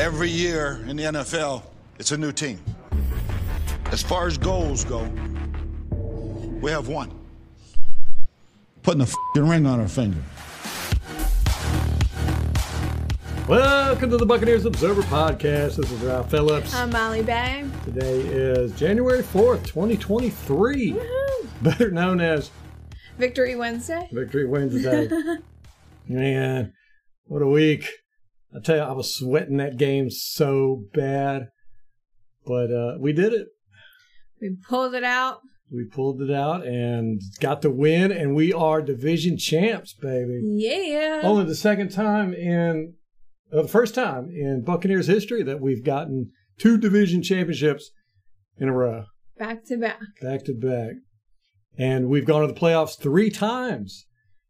Every year in the NFL, it's a new team. As far as goals go, we have one. Putting a f***ing ring on our finger. Welcome to the Buccaneers Observer Podcast. This is Ralph Phillips. I'm Molly Bay. Today is January 4th, 2023, Woohoo! better known as Victory Wednesday. Victory Wednesday. Man, what a week. I tell you, I was sweating that game so bad, but uh, we did it. We pulled it out. We pulled it out and got the win, and we are division champs, baby. Yeah. Only the second time in, uh, the first time in Buccaneers history that we've gotten two division championships in a row, Back to back. back to back. And we've gone to the playoffs three times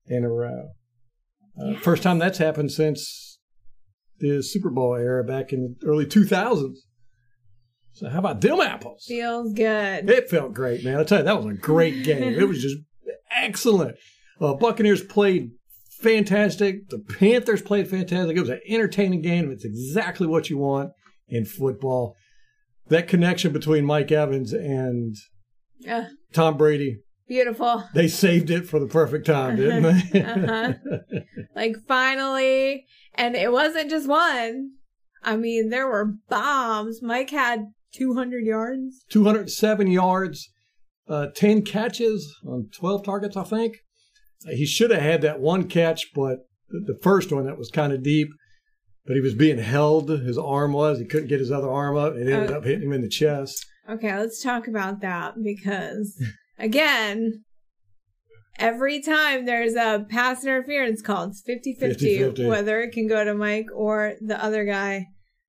in a row. Uh, Yes. First time that's happened since the Super Bowl era back in the early 2000s. So, how about them apples? Feels good. It felt great, man. I tell you, that was a great game. It was just excellent. Uh, Buccaneers played fantastic. The Panthers played fantastic. It was an entertaining game. It's exactly what you want in football. That connection between Mike Evans and Uh, Tom Brady, beautiful. they saved it for the perfect time, didn't they? Uh-huh. Like finally. And it wasn't just one. I mean, there were bombs. Mike had 200 yards. 207 yards, uh, 10 catches on 12 targets, I think. He should have had that one catch, but the the first one that was kind of deep, but he was being held. His arm was. He couldn't get his other arm up. It ended Oh. up hitting him in the chest. Okay, let's talk about that because, again, every time there's a pass interference call, it's 50 50, 50-50. whether it can go to Mike or the other guy.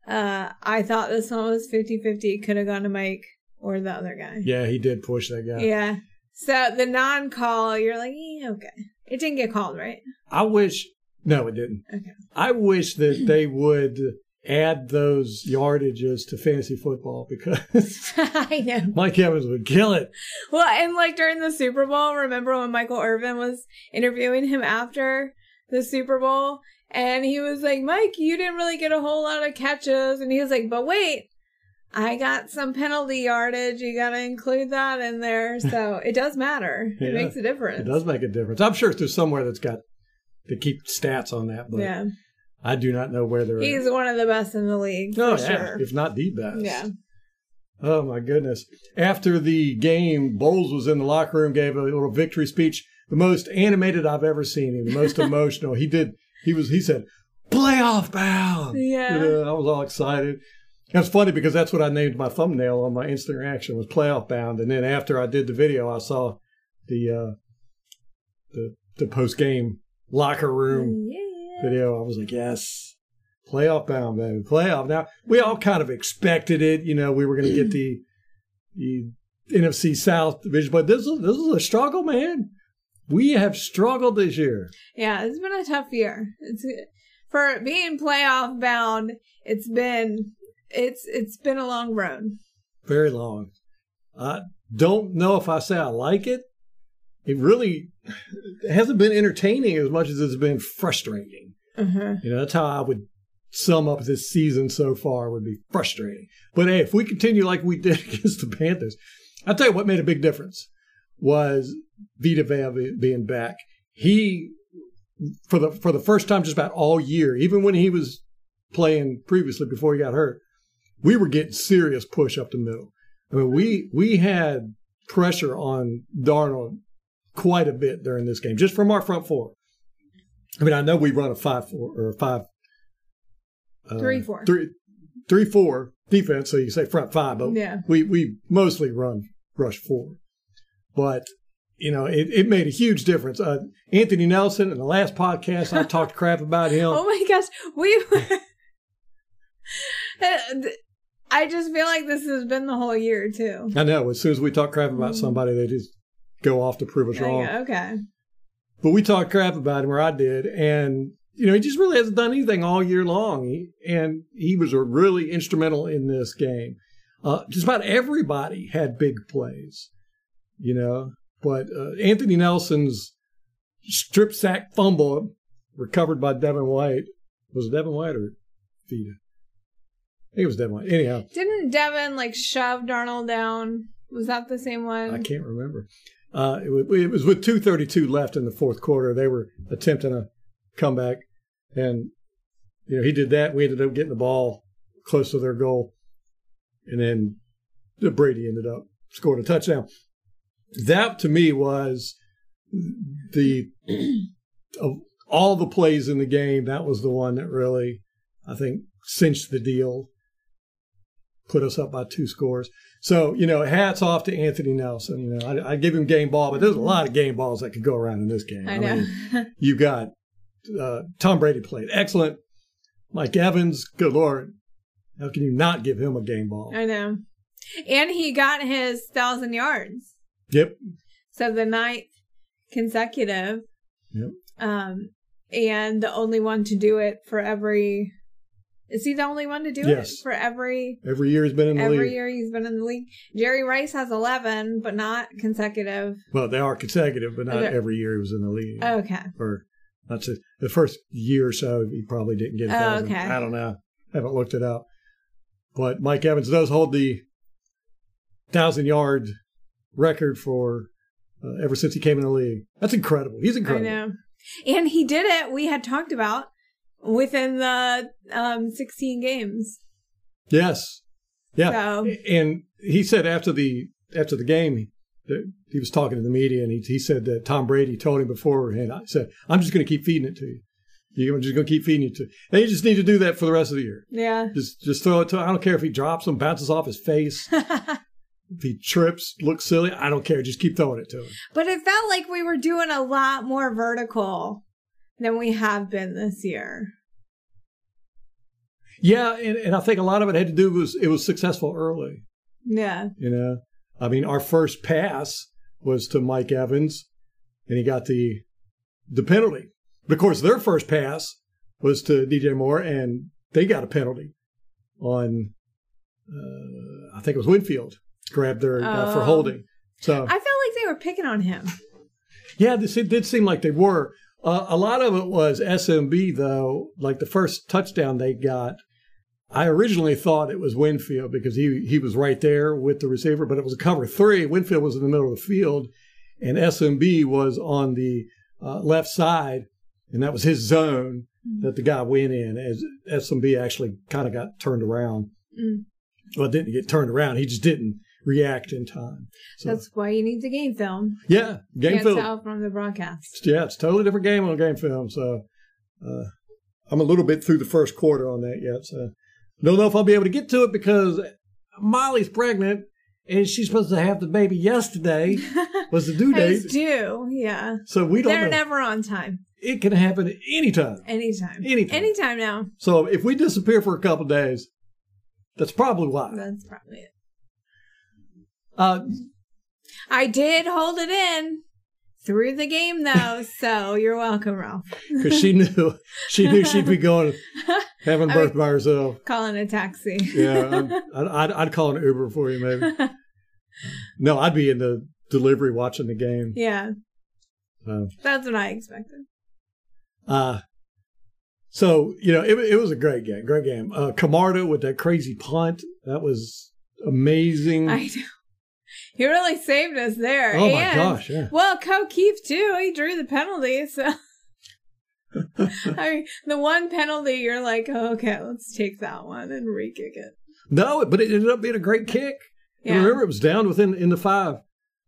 Uh, I thought this one was 50 50, could have gone to Mike or the other guy. Yeah, he did push that guy. Yeah. So the non call, you're like, yeah, okay. It didn't get called, right? I wish. No, it didn't. Okay. I wish that they would add those yardages to fantasy football because I know. Mike Evans would kill it. Well, and like during the Super Bowl, remember when Michael Irvin was interviewing him after the Super Bowl? And he was like, Mike, you didn't really get a whole lot of catches. And he was like, but wait, I got some penalty yardage. You got to include that in there. So it does matter. Yeah, it makes a difference. It does make a difference. I'm sure there's somewhere that's got to keep stats on that, but yeah. I do not know where they're He's one of the best in the league. Oh, yeah, sure. if not the best. Yeah. Oh my goodness! After the game, Bowles was in the locker room, gave a little victory speech, the most animated I've ever seen him, the most emotional. He did. He was. He said, "Playoff bound." Yeah. I was all excited. It's funny because that's what I named my thumbnail on my instant reaction was playoff bound, and then after I did the video, I saw the uh, the the post game locker room Yeah. Video. I was like, yes, playoff bound, baby, playoff. Now we all kind of expected it. You know, we were going to get mm-hmm. the the NFC South division, but this is this is a struggle, man. We have struggled this year. Yeah, it's been a tough year. It's for being playoff bound. It's been it's it's been a long road. Very long. I don't know if I say I like it. It really hasn't been entertaining as much as it's been frustrating. Uh-huh. You know, that's how I would sum up this season so far would be frustrating. But hey, if we continue like we did against the Panthers, I'll tell you what made a big difference was Vita Vea being back. He for the for the first time just about all year, even when he was playing previously before he got hurt, we were getting serious push up the middle. I mean, we we had pressure on Darnold quite a bit during this game, just from our front four. I mean, I know we run a five four or a five uh, Three, four. three three four defense, so you say front five, but Yeah. we we mostly run rush four. But you know, it, it made a huge difference. Uh, Anthony Nelson in the last podcast, I talked crap about him. Oh my gosh, we. I just feel like this has been the whole year too. I know. As soon as we talk crap about somebody, they just go off to prove us wrong. Okay. But we talked crap about him, or I did, and you know he just really hasn't done anything all year long. He, and he was a really instrumental in this game. Uh, just about everybody had big plays, you know. But uh, Anthony Nelson's strip sack fumble recovered by Devin White was it Devin White or Vita? think it was Devin White. Anyhow, Didn't Devin like shove Darnold down? Was that the same one? I can't remember. Uh, it, was, it was with 2:32 left in the fourth quarter. They were attempting a comeback, and you know he did that. We ended up getting the ball close to their goal, and then Brady ended up scoring a touchdown. That to me was the of all the plays in the game. That was the one that really, I think, cinched the deal. Put us up by two scores. So, you know, hats off to Anthony Nelson. You know, I, I give him game ball, but there's a lot of game balls that could go around in this game. I know. mean, you got uh, Tom Brady played excellent. Mike Evans, good lord, how can you not give him a game ball? I know. And he got his thousand yards. Yep. So the ninth consecutive. Yep. Um, and the only one to do it for every. Is he the only one to do Yes. it for every Every year he's been in the every league. Every year he's been in the league? Jerry Rice has eleven, but not consecutive. Well, they are consecutive, but not every year he was in the league. Okay. Or that's it. The first year or so, he probably didn't get a Oh, thousand. okay. I don't know. haven't looked it up. But Mike Evans does hold the thousand yard record for uh, ever since he came in the league. That's incredible. He's I incredible. know. And he did it. We had talked about within the um 16 games. Yes. Yeah. So And he said after the after the game he was talking to the media and he, he said that Tom Brady told him beforehand. I said, "I'm just going to keep feeding it to you. You- I'm just going to keep feeding it to you. And you just need to do that for the rest of the year. yeah. Just just throw it to. I don't care if he drops him, bounces off his face, if he trips, looks silly. I don't care. Just keep throwing it to him. But it felt like we were doing a lot more vertical than we have been this year. Yeah, and, and I think a lot of it had to do was it was successful early. Yeah. You know, I mean, our first pass was to Mike Evans, and he got the the penalty. But of course, their first pass was to DJ Moore, and they got a penalty on. Uh, I think it was Winfield grabbed their uh, for Oh. holding. So I felt like they were picking on him. yeah, this it did seem like they were. Uh, a lot of it was SMB though. Like the first touchdown they got, I originally thought it was Winfield because he he was right there with the receiver, but it was a cover three. Winfield was in the middle of the field, and SMB was on the uh, left side, and that was his zone that the guy went in. As SMB actually kind of got turned around. Mm. Well, it didn't get turned around. He just didn't react in time. So That's why you need the game film. yeah, game Can't film. tell from the broadcast. Yeah, it's a totally different game on game film. So uh, I'm a little bit through the first quarter on that yet. So don't know if I'll be able to get to it because Molly's pregnant and she's supposed to have the baby yesterday. was the due It's date. due. Yeah. So we don't They're know. never on time. it can happen at any time. Anytime. Anytime. Anytime now. So if we disappear for a couple days, that's probably why. That's probably it. Uh, I did hold it in through the game though, so you're welcome, Ralph. because she knew she knew she'd be going having birth by herself. Calling a taxi. Yeah, I'd, I'd, I'd call an Uber for you, maybe. No, I'd be in the delivery watching the game. yeah. So, That's what I expected. uh, so you know, it, it was a great game, great game. Uh, Camarda with that crazy punt, that was amazing. I know. He really saved us there. oh my and, gosh, yeah. Well, Ko Kieft too. He drew the penalty, so I mean, the one penalty you're like, oh, okay, let's take that one and re-kick it. No, but it ended up being a great kick. And Yeah. remember, it was down within in the five.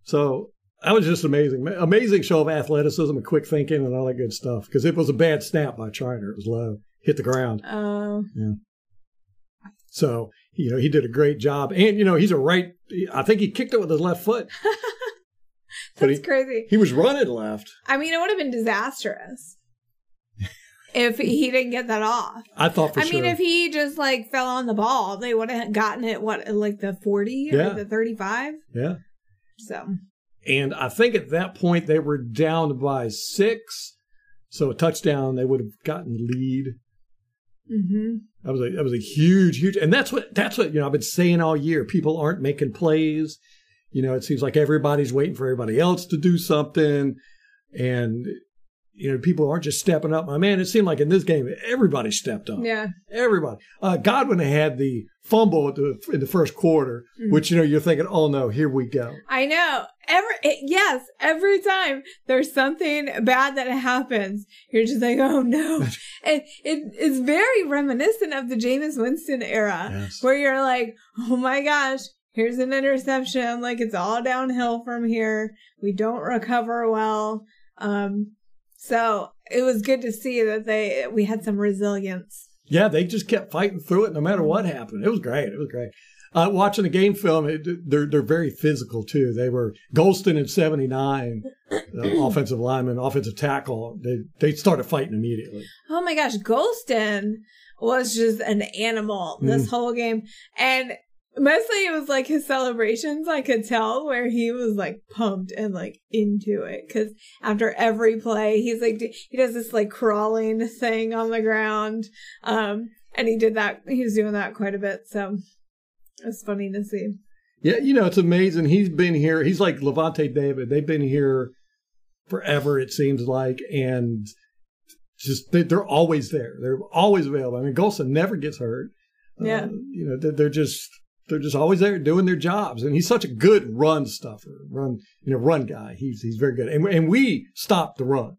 So that was just amazing, amazing show of athleticism and quick thinking and all that good stuff. Because it was a bad snap by Triner. It was low, hit the ground. Oh, Yeah. So, you know, he did a great job. And, you know, he's a right, I think he kicked it with his left foot. That's he- crazy. He was running left. I mean, it would have been disastrous if he didn't get that off. I thought for I sure. mean, if he just like fell on the ball, they would have gotten it. What, like the forty Yeah. or the thirty-five? yeah. So And I think at that point they were down by six. So a touchdown, they would have gotten lead. Hmm That was a that was a huge, huge, and that's what that's what you know. I've been saying all year. People aren't making plays. You know, it seems like everybody's waiting for everybody else to do something, and you know, people aren't just stepping up. My man, it seemed like in this game, everybody stepped up. Yeah. Everybody. Uh, Godwin had the fumble at the, in the first quarter, which, you know, you're thinking, oh no, here we go. I know. Every it, yes, every time there's something bad that happens, you're just like, oh no. and it is very reminiscent of the Jameis Winston era, Yes. where you're like, oh my gosh, here's an interception. Like it's all downhill from here. We don't recover well. Um, so it was good to see that they we had some resilience. Yeah, they just kept fighting through it no matter what happened. It was great. It was great. Uh, watching the game film, it, they're they're very physical too. They were Golston in '79, the offensive lineman, offensive tackle. They they started fighting immediately. Oh my gosh, Golston was just an animal this whole game. And mostly it was like his celebrations, I could tell where he was like pumped and like into it. Cause after every play, he's like, he does this like crawling thing on the ground. Um, and he did that, he was doing that quite a bit. So it's funny to see. Yeah, you know it's amazing. He's been here. He's like Lavonte David. They've been here forever. It seems like, and just they, they're always there. They're always available. I mean, Golston never gets hurt. Yeah. Uh, you know, they're just they're just always there doing their jobs. And he's such a good run stuffer, run you know run guy. He's he's very good. And and we stopped the run.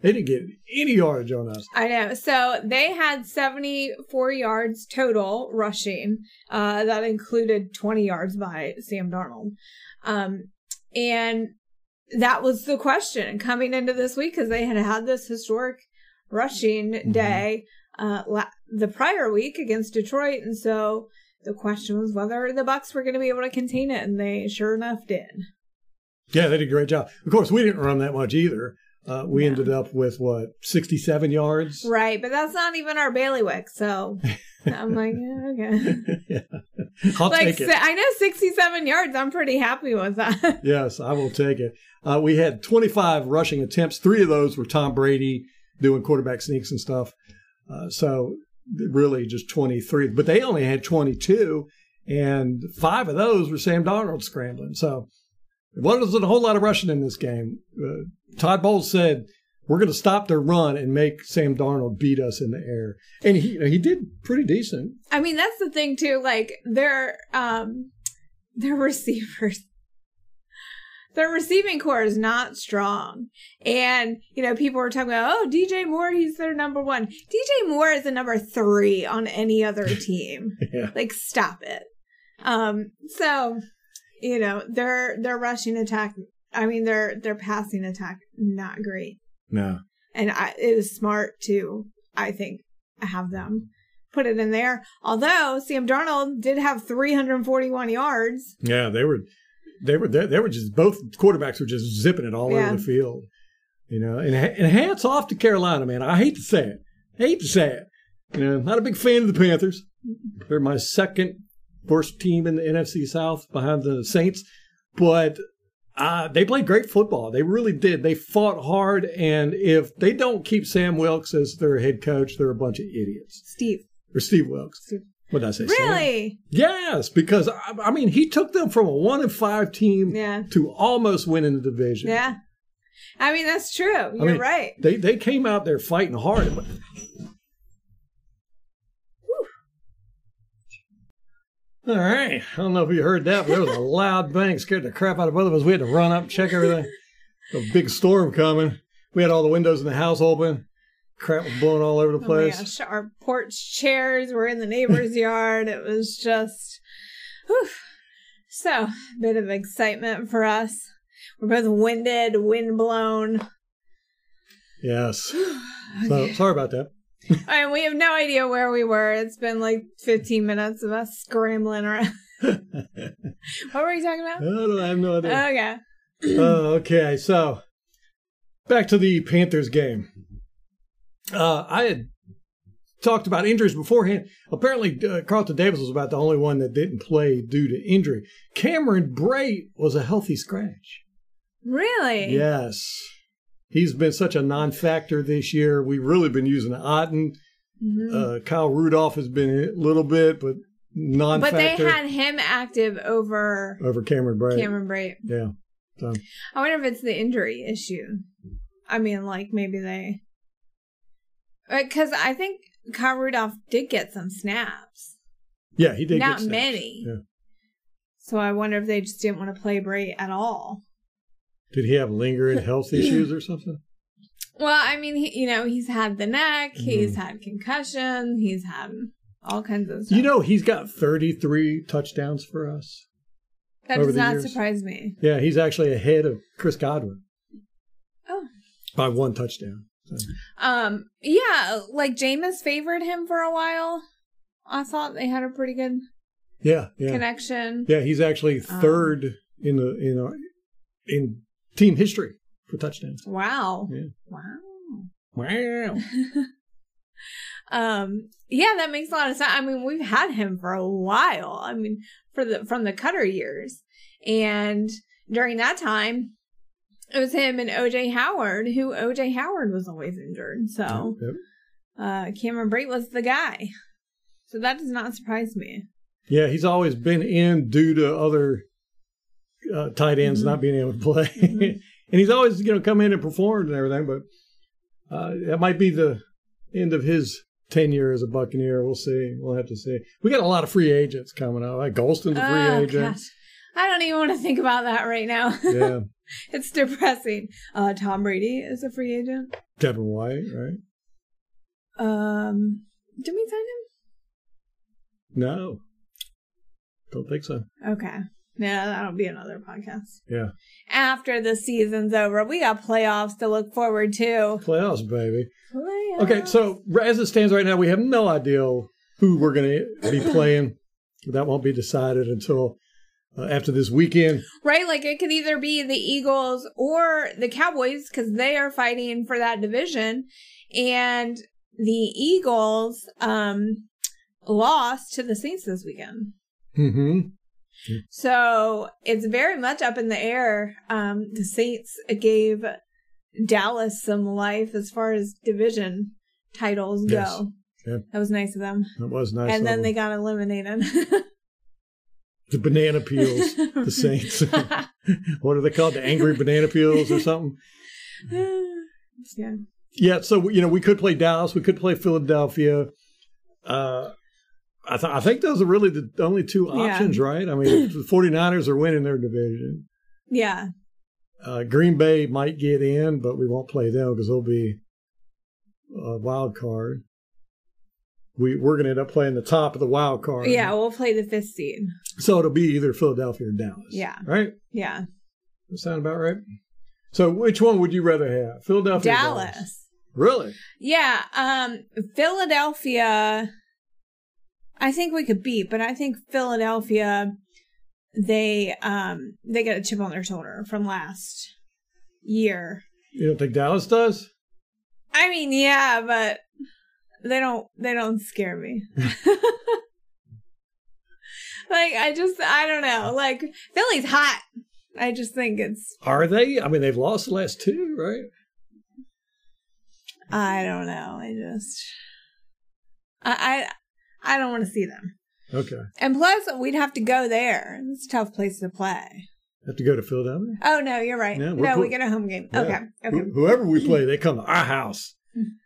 They didn't get any yardage on us. I know. So they had 74 yards total rushing. Uh, that included 20 yards by Sam Darnold. Um, and that was the question coming into this week because they had had this historic rushing day uh, la- the prior week against Detroit. And so the question was whether the Bucks were going to be able to contain it. And they sure enough did. Yeah, they did a great job. Of course, we didn't run that much either. Uh, we ended up with what sixty seven yards. Right. But that's not even our bailiwick. So I'm like, yeah, okay. yeah. I'll like take it. I know 67 yards. I'm pretty happy with that. Yes, I will take it. Uh, we had 25 rushing attempts. Three of those were Tom Brady doing quarterback sneaks and stuff. Uh, so really just 23, but they only had 22, and five of those were Sam Darnold scrambling. So it wasn't a whole lot of rushing in this game. Uh, Todd Bowles said, we're going to stop their run and make Sam Darnold beat us in the air. And he he did pretty decent. I mean, that's the thing too. Like their um their receivers their receiving corps is not strong. And, you know, people were talking about, oh, DJ Moore, he's their number one. DJ Moore is the number three on any other team. Yeah. like, stop it. Um, so, you know, their their rushing attack I mean their their passing attack, not great. No. And I, it was smart to, I think, have them put it in there. Although Sam Darnold did have 341 yards. Yeah, they were, they were, they, they were just both quarterbacks were just zipping it all Yeah. over the field, you know. And and hats off to Carolina, man. I hate to say it, hate to say it. You know, not a big fan of the Panthers. They're my second worst team in the NFC South behind the Saints, but uh, they played great football. They really did. They fought hard, and if they don't keep Sam Wilks as their head coach, they're a bunch of idiots. Steve. Or Steve Wilks. Steve. What did I say? Really? Yes, because I, I mean he took them from a one and five team Yeah. to almost winning the division. Yeah. I mean, that's true. You're mean, right. They they came out there fighting hard. But... All right. I don't know if you heard that, but there was a loud bang, scared the crap out of both of us. We had to run up, check everything. A big storm coming. We had all the windows in the house open. Crap was blowing all over the Oh my place. gosh, our porch chairs were in the neighbor's yard. It was just, whew. so bit of excitement for us. We're both winded, wind blown, yes. So sorry about that. and we have no idea where we were. It's been like 15 minutes of us scrambling around. what were you talking about? don't, I have no idea. Okay. Uh, okay, so back to the Panthers game. Uh, I had talked about injuries beforehand. Apparently, uh, Carlton Davis was about the only one that didn't play due to injury. Cameron Brate was a healthy scratch. Really? Yes. He's been such a non factor this year. We've really been using Otton. Mhm. Uh, Kyle Rudolph has been a little bit, but non but they had him active over over Cameron Brate. Cameron Brate. Yeah. So, I wonder if it's the injury issue. I mean, like maybe they, because I think Kyle Rudolph did get some snaps, Yeah, he did. not get snaps. many. Yeah. So I wonder if they just didn't want to play Bray at all. Did he have lingering health issues or something? Well, I mean, he, you know, he's had the neck, he's Mm-hmm. had concussion, he's had all kinds of stuff. You know, he's got 33 touchdowns for us. that does not years. surprise me. Yeah, he's actually ahead of Chris Godwin Oh. by one touchdown. So, Um, yeah, like Jameis favored him for a while. I thought they had a pretty good yeah, yeah, connection. yeah. He's actually Um, third in the in our, in team history for touchdowns. Wow. Yeah. Wow. Wow. Um, yeah, that makes a lot of sense. I mean, we've had him for a while. I mean, for the from the Koetter years, and during that time, it was him and OJ Howard, who OJ Howard was always injured. So, Yep. uh, Cameron Brate was the guy. So that does not surprise me. Yeah, he's always been in due to other uh, tight ends Mhm. not being able to play, Mhm. and he's always you know come in and performed and everything. But uh, that might be the end of his tenure as a Buccaneer. We'll see. We'll have to see. We got a lot of free agents coming up. Like Golston's a free Oh, agent. gosh. I don't even want to think about that right now. Yeah, it's depressing. Uh, Tom Brady is a free agent. Devin White, right? Um, did we sign him? No, don't think so. Okay. Yeah, that'll be another podcast. Yeah, After the season's over, we got playoffs to look forward to. playoffs, baby. Playoffs. Okay, so as it stands right now, we have no idea who we're going to be playing. That won't be decided until uh, after this weekend. right, like it could either be the Eagles or the Cowboys because they are fighting for that division, and the Eagles um lost to the Saints this weekend. hmm So it's very much up in the air. Um, the Saints gave Dallas some life as far as division titles Yes. go. Yeah. That was nice of them. That was nice. and then them. they got eliminated. the banana peels, the Saints. what are they called? The angry banana peels or something? yeah. Yeah. So you know, we could play Dallas. We could play Philadelphia. Uh, I, th- I think those are really the only two Yeah. options, right? I mean, the 49ers are winning their division. Yeah. Uh, Green Bay might get in, but we won't play them because they'll be a wild card. We we're going to end up playing the top of the wild card. Yeah, we'll play the fifth seed. So it'll be either Philadelphia or Dallas. Yeah. Right. Yeah. That sound about right. So which one would you rather have, Philadelphia? or Dallas. Really? Yeah. Um Philadelphia I think we could beat, but I think Philadelphia they um they got a chip on their shoulder from last year. You don't think Dallas does? I mean, yeah, but they don't they don't scare me. Hmm. like I just I don't know. Like Philly's hot. I just think it's Are they? I mean, they've lost the last two, right? I don't know. I just I I, I don't want to see them. Okay. And plus we'd have to go there. It's a tough place to play. Have to go to Philadelphia. Oh no, you're right. Yeah, no, we get a home game. Yeah. Okay. Okay. Wh- whoever we play, they come to our house.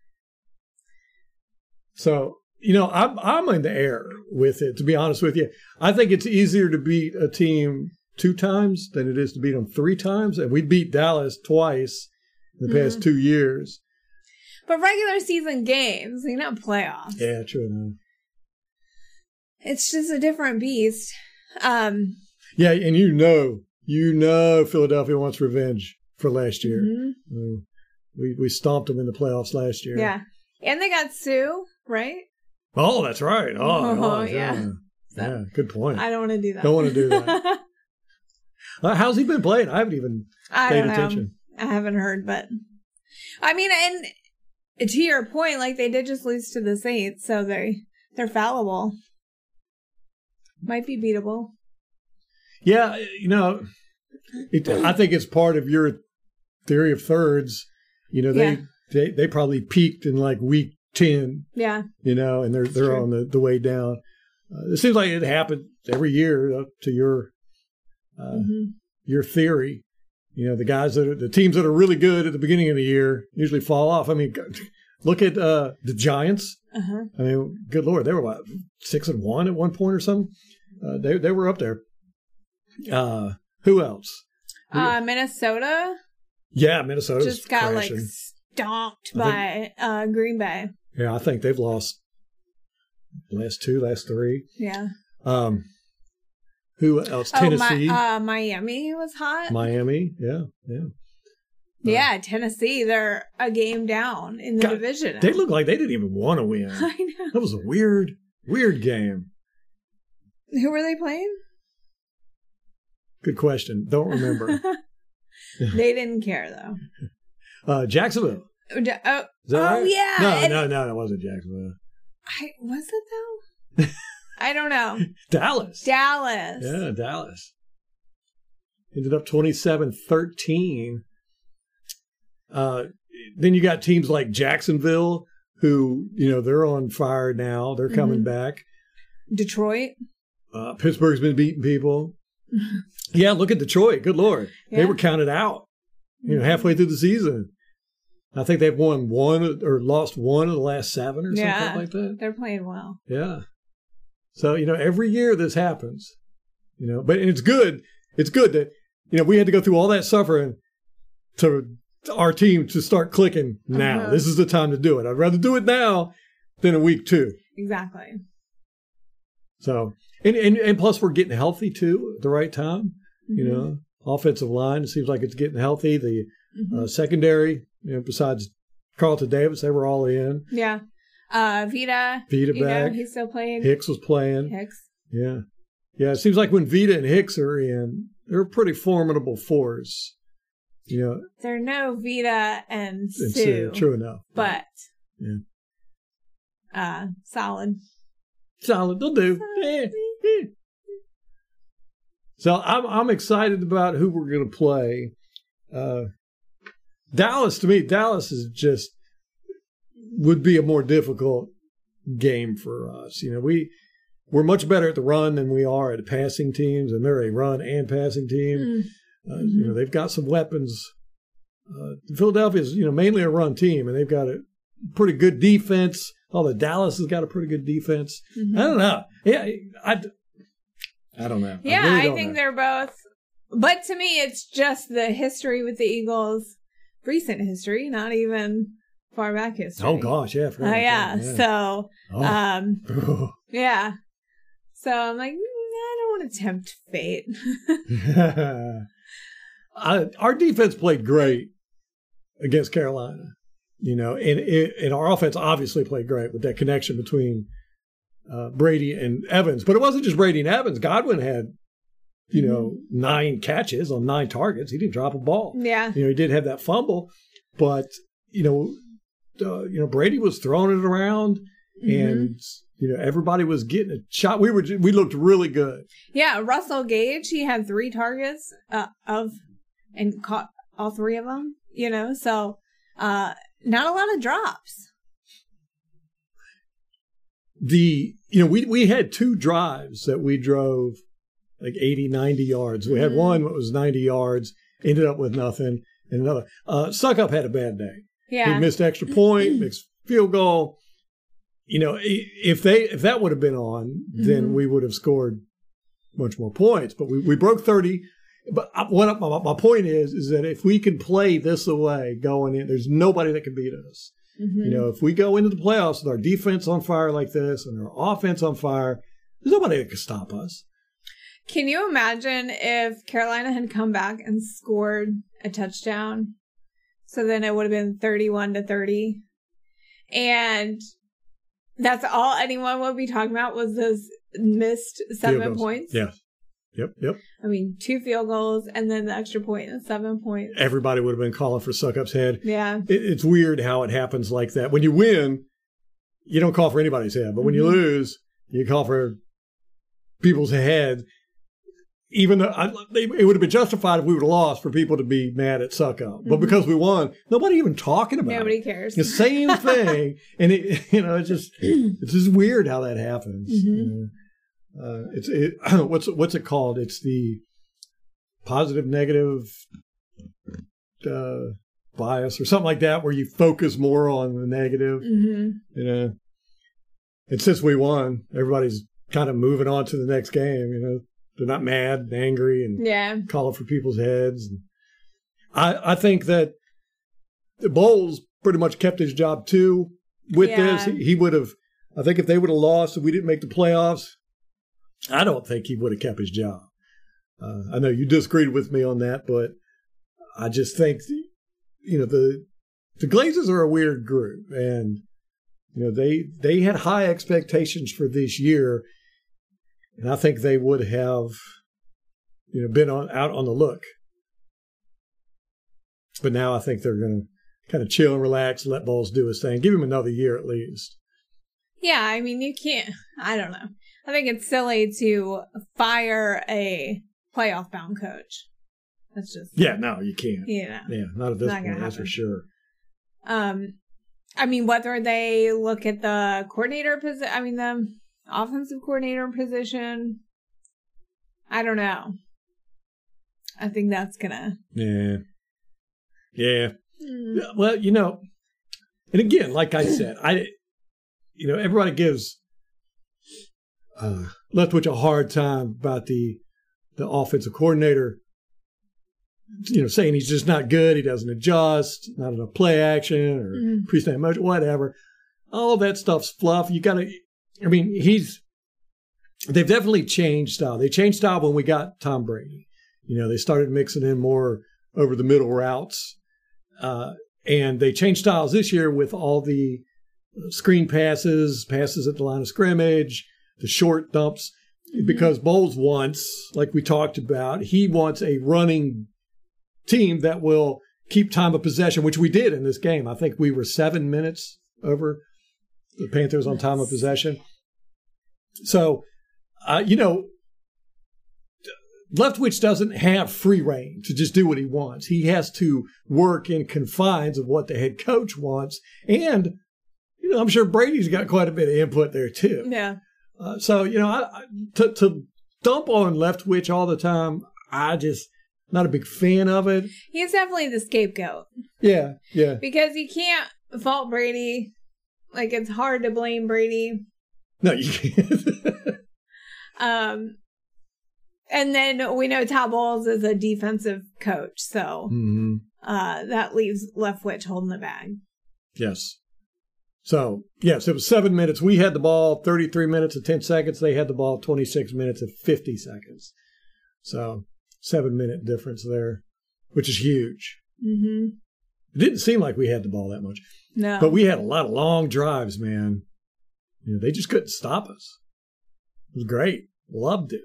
So you know, I'm I'm in the air with it. To be honest with you, I think it's easier to beat a team two times than it is to beat them three times. And we beat Dallas twice in the Mm-hmm. past two years. But regular season games, you know, playoffs. Yeah, true enough. It's just a different beast. Um Yeah, and you know, you know, Philadelphia wants revenge for last year. mhm. Uh, we we stomped them in the playoffs last year. Yeah. And they got Suh, right? Oh, that's right. Oh, Oh, oh, yeah. yeah. Yeah, good point. I don't want to do that. Don't wanna do that. Uh, how's he been playing? I haven't even I paid don't know. attention. I haven't heard, but I mean, and to your point, like they did just lose to the Saints, so they they're fallible. Might be beatable. Yeah, you know, it, I think it's part of your theory of thirds. You know, they Yeah. they, they probably peaked in like week ten. Yeah. You know, and they're they're true. on the, the way down. Uh, it seems like it happens every year uh, to your uh, hmm your theory. You know, the guys that are the teams that are really good at the beginning of the year usually fall off. I mean, look at uh, the Giants. Uh-huh. I mean, good lord, they were what six and one at one point or something. Uh, they they were up there. Uh, who else? Uh, Minnesota Yeah, Minnesota just got like stomped by uh, Green Bay. yeah, I think they've lost last two, last three. Yeah. Um, who else? Oh, Tennessee, my, uh, Miami was hot. Miami. Yeah, yeah. yeah, Tennessee. They're a game down in the God, division. They look like they didn't even want to win. I know. That was a weird, weird game. Who were they playing? Good question. Don't remember. they didn't care though. uh, Jacksonville. Oh, oh, oh, right? yeah. No, and- no, no, that wasn't Jacksonville. I, was it though? I don't know. Dallas. Dallas. Yeah, Dallas. Ended up 27 13. Uh, then you got teams like Jacksonville, who, you know, they're on fire now. They're coming Mhm. back. Detroit. Uh, Pittsburgh's been beating people. yeah, look at Detroit. Good Lord. They were counted out, you know, halfway through the season. I think they've won one or lost one of the last seven or Yeah. something like that. They're playing well. Yeah. So, you know, every year this happens, you know, but it's good. It's good that, you know, we had to go through all that suffering to, to our team to start clicking now. Uh-huh. This is the time to do it. I'd rather do it now than in week two. Exactly. So, and, and, and plus we're getting healthy too at the right time, you Mhm. know, offensive line, it seems like it's getting healthy. The Mhm. uh, secondary, you know, besides Carlton Davis, they were all in. yeah. Uh, Vita. Vita you know, back. he's still playing. Hicks was playing. Hicks. Yeah. Yeah. It seems like when Vita and Hicks are in, they're a pretty formidable force. You know, They're no Vita and and Suh, Suh, true enough. but Yeah. uh, solid. solid, they'll do. Eh, eh. So I'm I'm excited about who we're going to play. Uh, Dallas to me, Dallas is just would be a more difficult game for us. You know, we we're much better at the run than we are at passing teams, and they're a run and passing team. Mm. Uh, You know, they've got some weapons. Uh, Philadelphia's you know mainly a run team, and they've got a pretty good defense. Although Dallas has got a pretty good defense. Mhm. I don't know. Yeah, I, I don't know. Yeah, really I, don't think know. they're both. But to me, it's just the history with the Eagles, recent history, not even far back history. Oh gosh, yeah. Oh forgot about yeah. So, Oh. um, yeah. So I'm like, mm, I don't want to tempt fate. I, our defense played great against Carolina, you know, and, it, and our offense obviously played great with that connection between uh, Brady and Evans. But it wasn't just Brady and Evans. Godwin had, you know, nine catches on nine targets. He didn't drop a ball. yeah. You know, he did have that fumble, but you know, uh, you know, Brady was throwing it around, and you know, everybody was getting a shot. We were we looked really good. Yeah. Russell Gage, he had three targets uh, of and caught all three of them. You know, so uh, not a lot of drops. The you know, we we had two drives that we drove like 80, 90 yards. We had one that was 90 yards, ended up with nothing, and another. Uh, Succop had a bad day. Yeah. He missed extra point, missed field goal. You know, if they if that would have been on, then Mhm. we would have scored much more points. But we, we broke thirty. But I- what my, my point is is that if we can play this away going in, there's nobody that can beat us. Mhm. You know, if we go into the playoffs with our defense on fire like this and our offense on fire, there's nobody that can stop us. Can you imagine if Carolina had come back and scored a touchdown? So then it would have been 31 to 30. And that's all anyone would be talking about was those missed seven points. Yeah. Yep. Yep. I mean, two field goals and then the extra point and seven points. Everybody would have been calling for Succop's head. Yeah. it, it's weird how it happens like that. When you win, you don't call for anybody's head, but when you Mhm. lose, you call for people's head. Even though I, they, it would have been justified if we would have lost for people to be mad at Succop, but Mhm. because we won, nobody even talking about Nobody it. cares. The same thing, and it, you know, it's just it's just weird how that happens. Mhm. you know. Uh, it's it, what's what's it called? It's the positive negative uh, bias or something like that, where you focus more on the negative. hmm You know, and since we won, everybody's kind of moving on to the next game. You know, they're not mad, and angry, and Yeah. calling for people's heads. And I I think that Bowles pretty much kept his job too with Yeah. this. He would have. I think if they would have lost and we didn't make the playoffs, I don't think he would have kept his job. Uh, I know you disagreed with me on that, but I just think you know the the Glazers are a weird group, and you know they they had high expectations for this year, and I think they would have you know been on out on the look. But now I think they're going to kind of chill and relax, let Bowles do his thing, give him another year at least. Yeah, I mean, you can't. I don't know. I think it's silly to fire a playoff bound coach. That's just Yeah, no, you can't. you know. Yeah, not at this Not point, that's for sure. Um, I mean, whether they look at the coordinator position, I mean, the offensive coordinator position, I don't know. I think that's gonna. Yeah. Yeah. Mm, Well, you know, and again, like I said, I, you know, everybody gives uh, Leftwich a hard time about the the offensive coordinator. You know, saying he's just not good, he doesn't adjust, not enough play action or Mhm. pre-snap motion, whatever. All that stuff's fluff. You got to. I mean, he's. They've definitely changed style. They changed style when we got Tom Brady. You know, they started mixing in more over the middle routes. Uh, and they changed styles this year with all the screen passes, passes at the line of scrimmage, the short dumps. Because Bowles wants, like we talked about, he wants a running team that will keep time of possession, which we did in this game. I think we were seven minutes over the Panthers on time of possession. So, uh, you know, Leftwich doesn't have free rein to just do what he wants. He has to work in confines of what the head coach wants. And, you know, I'm sure Brady's got quite a bit of input there too. yeah. Uh, so, you know, I, I, to, to dump on Leftwich all the time, I just, not a big fan of it. He's definitely the scapegoat Yeah, yeah. because you can't fault Brady. Like, it's hard to blame Brady. No, you can't. Um, and then we know Todd Bowles is a defensive coach, so hmm uh, that leaves Leftwich holding the bag. Yes. So, yes, it was seven minutes. We had the ball 33 minutes and 10 seconds. They had the ball 26 minutes and 50 seconds. So, seven minute difference there, which is huge. Mm-hmm. It didn't seem like we had the ball that much, No, but we had a lot of long drives, man. You know, they just couldn't stop us. It was great. Loved it.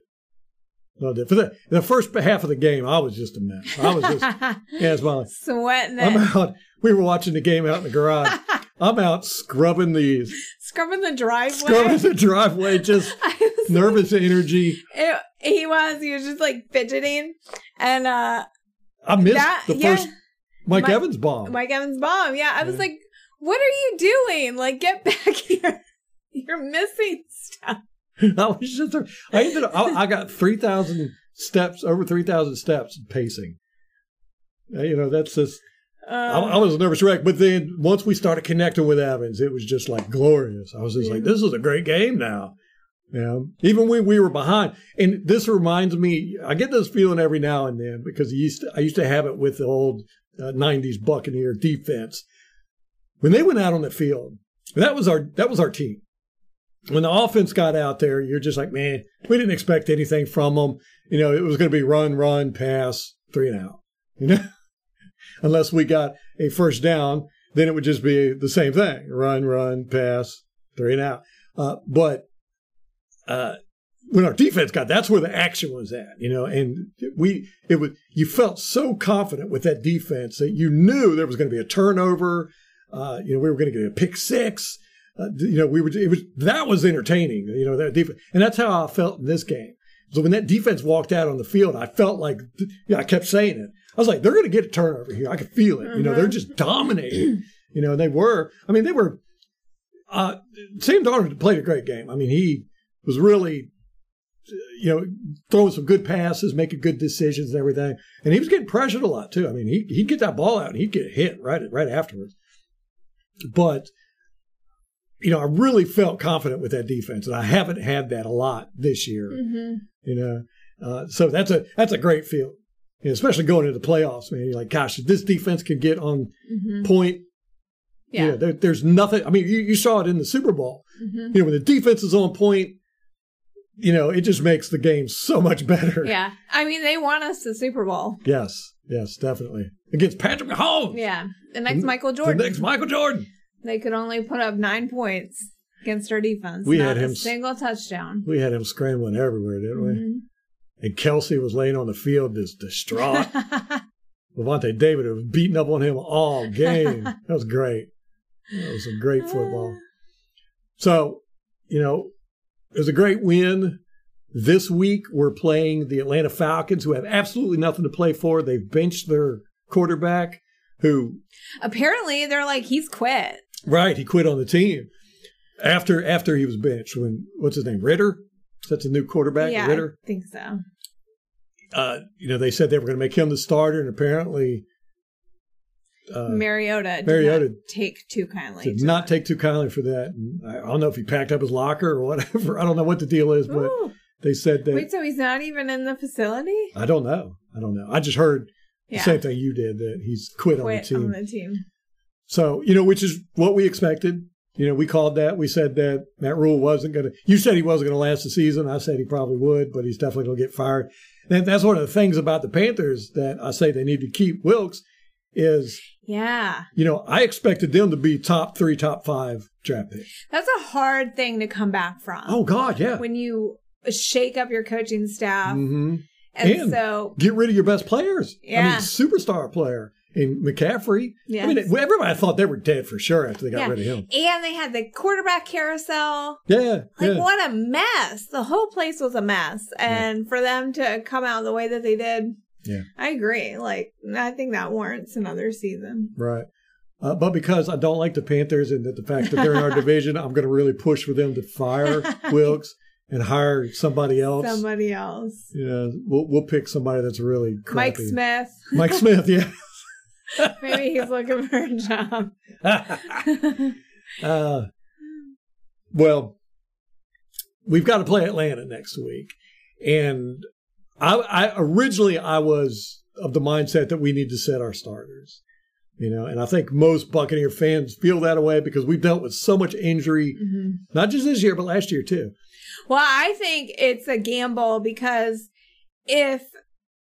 Loved it. For the, the first half of the game, I was just a mess. I was just, yeah, my, sweating I'm it, out. We were watching the game out in the garage. I'm out scrubbing the scrubbing the driveway. scrubbing the driveway, just nervous energy. It, he was. He was just like fidgeting, and uh, I missed that the yeah, first Mike, Mike- Evans bomb. Mike Evans' bomb. Yeah, I was like, "What are you doing? Like, get back here! You're missing stuff." I was just, I ended up, I, I got 3,000 steps, over 3,000 steps pacing. Uh, You know, that's just, I, Um, I was a nervous wreck. But then once we started connecting with Evans, it was just like glorious. I was just like, this is a great game now. Know, even when we were behind, and this reminds me, I get this feeling every now and then because I used to, I used to have it with the old uh, '90s Buccaneer defense when they went out on the field. That was our that was our team. When the offense got out there, you're just like, man, we didn't expect anything from them. You know, it was going to be run, run, pass, three and out. You know, unless we got a first down, then it would just be the same thing: run, run, pass, three and out. Uh, but uh, when our defense got, that's where the action was at, you know. And we, it was, you felt so confident with that defense that you knew there was going to be a turnover. Uh, you know, we were going to get a pick six. Uh, you know, we were. It was that was entertaining. You know, that defense, and that's how I felt in this game. So when that defense walked out on the field, I felt like, yeah, I kept saying it. I was like, they're going to get a turnover here. I could feel it. You know, they're just dominating. You know, they were. I mean, they were. Uh, Sam Darnold played a great game. I mean, he was really you know, throwing some good passes, making good decisions and everything. And he was getting pressured a lot too. I mean, he he'd get that ball out and he'd get hit right right afterwards. But you know, I really felt confident with that defense, and I haven't had that a lot this year. hmm You know, uh, so that's a that's a great feel, you know, especially going into the playoffs. Man, you're like, gosh, if this defense can get on hmm point, Yeah. you know, there, there's nothing. I mean, you, you saw it in the Super Bowl. hmm You know, when the defense is on point, you know, it just makes the game so much better. Yeah. I mean, they want us the Super Bowl. Yes, yes, definitely against Patrick Mahomes. Yeah. The next Michael Jordan. The next Michael Jordan. They could only put up nine points against our defense. We Not had him single touchdown. We had him scrambling everywhere, didn't we? Mhm. And Kelce was laying on the field just distraught. Lavonte David was beating up on him all game. that was great. That was some great football. So, you know, it was a great win. This week we're playing the Atlanta Falcons, who have absolutely nothing to play for. They've benched their quarterback, who Apparently, they're like, he's quit. Right he quit on the team after after he was benched. When what's his name Ridder? That's a new quarterback, yeah, Ridder. I think so. Uh, you know, they said they were going to make him the starter, and apparently uh, Mariota did Mariota not take too kindly. did to not that. take too kindly for that. And I don't know if he packed up his locker or whatever. I don't know what the deal is, but Ooh. they said that. Wait, so he's not even in the facility? I don't know. I don't know. I just heard the same thing you did that he's quit, Quit on the team. on the team. So, you know, which is what we expected. You know, we called that. We said that Matt Rhule wasn't going to, you said he wasn't going to last the season. I said he probably would, but he's definitely going to get fired. And that's one of the things about the Panthers that I say they need to keep Wilks is, Yeah. you know, I expected them to be top three, top five draft picks. That's a hard thing to come back from. Oh, God, yeah. When you shake up your coaching staff. hmm And, And- so, Get rid of your best players. I mean, superstar player in McCaffrey. I mean, everybody thought they were dead for sure after they got Yeah. rid of him. and they had the quarterback carousel. Yeah. Like, yeah. what a mess. The whole place was a mess. And for them to come out the way that they did, Yeah. I agree. Like, I think that warrants another season. Right. Uh, but because I don't like the Panthers and that the fact that they're in our division, I'm going to really push for them to fire Wilks and hire somebody else. Somebody else. Yeah, we'll we'll pick somebody that's really Mike crappy. Smith. Mike Smith, yeah. Maybe he's looking for a job. uh, well, we've got to play Atlanta next week, and I, I originally I was of the mindset that we need to set our starters, you know, and I think most Buccaneer fans feel that way because we've dealt with so much injury, Mhm. not just this year but last year too. Well, I think it's a gamble because if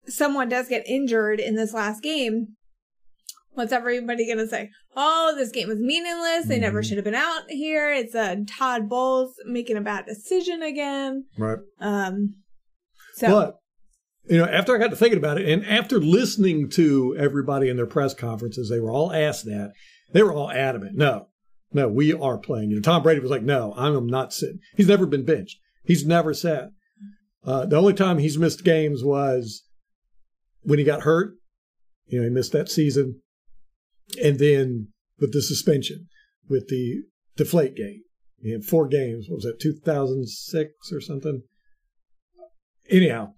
someone does get injured in this last game, what's everybody going to say? Oh, this game was meaningless. They never Mhm. should have been out here. It's a Todd Bowles making a bad decision again. Right. Um, so But you know, after I got to thinking about it, and after listening to everybody in their press conferences, they were all asked that. They were all adamant. No, no, we are playing. You know, Tom Brady was like, "No, I'm not sitting." He's never been benched. He's never sat. Uh, the only time he's missed games was when he got hurt. You know, he missed that season, and then with the suspension, with the Deflategate. He had four games. What was that? 2006 or something. Anyhow,